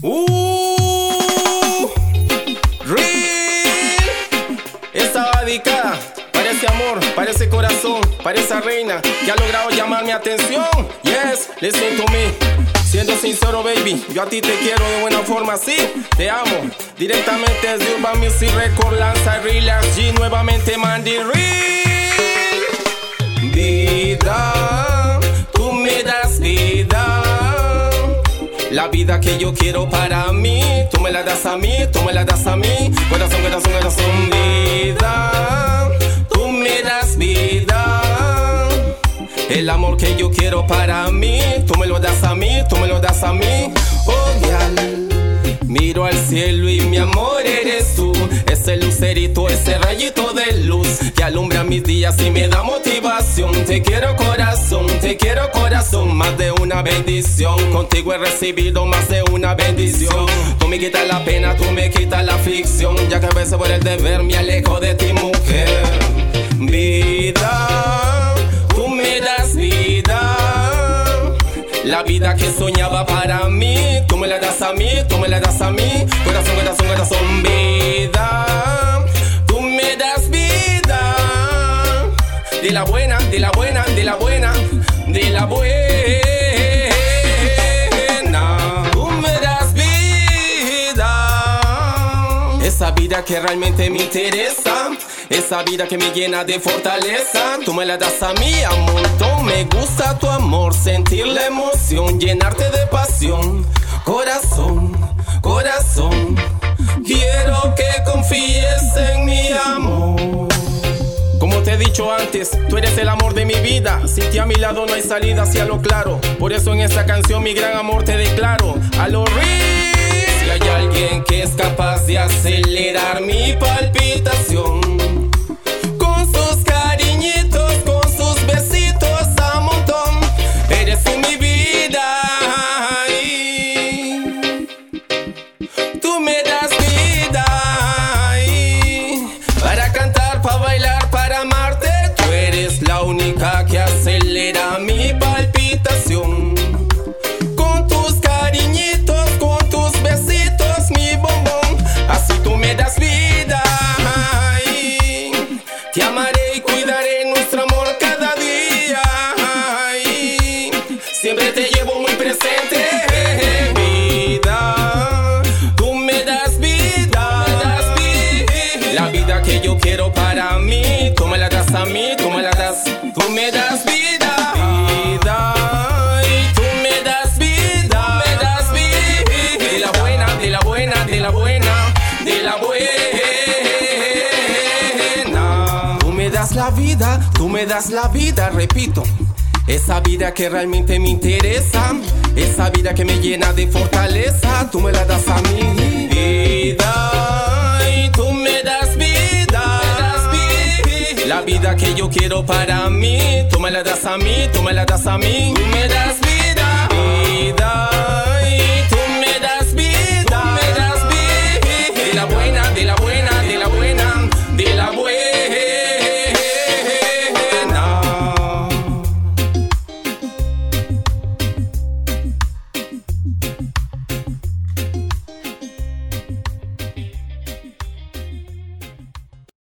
Uh, real. Estaba dedicada amor, para corazón, para esa reina que ha logrado llamar mi atención. Yes, listen to me. Siendo sincero, baby, yo a ti te quiero de buena forma, sí, te amo. Directamente desde Urban Music Record, lanza Relax G, nuevamente Mandy Real. La vida que yo quiero para mí, tú me la das a mí, tú me la das a mí. Corazón, corazón, corazón, vida. Tú me das vida. El amor que yo quiero para mí, tú me lo das a mí, tú me lo das a mí. Oh, dial. Miro al cielo y mi amor eres tú. Ese lucerito, ese rayito de luz que alumbra mis días y me da motivación. Te quiero corazón, te quiero corazón, más de una bendición. Contigo he recibido más de una bendición. Tú me quitas la pena, tú me quitas la aflicción. Ya que a veces por el deber me alejo de ti, mujer. Vida, tú me das vida. La vida que soñaba para mí, tú me la das a mí, tú me la das a mí. Corazón, corazón, corazón, vida. La buena, de la buena, de la buena, de la buena. Tú me das vida. Esa vida que realmente me interesa. Esa vida que me llena de fortaleza, tú me la das a mí a montón. Me gusta tu amor, sentir la emoción, llenarte de pasión. Corazón, antes, tú eres el amor de mi vida. Sin ti a mi lado no hay salida hacia lo claro. Por eso en esta canción mi gran amor te declaro. A lo real. Si hay alguien que es me das vida. Vida, tú me das vida, me das vida. De la buena, de la buena, de la buena, de la buena. Tú me das la vida, tú me das la vida, repito. Esa vida que realmente me interesa, esa vida que me llena de fortaleza, tú me la das a mí. La vida que yo quiero para mí, tú me la das a mí, tú me la das a mí, me das vida, vida.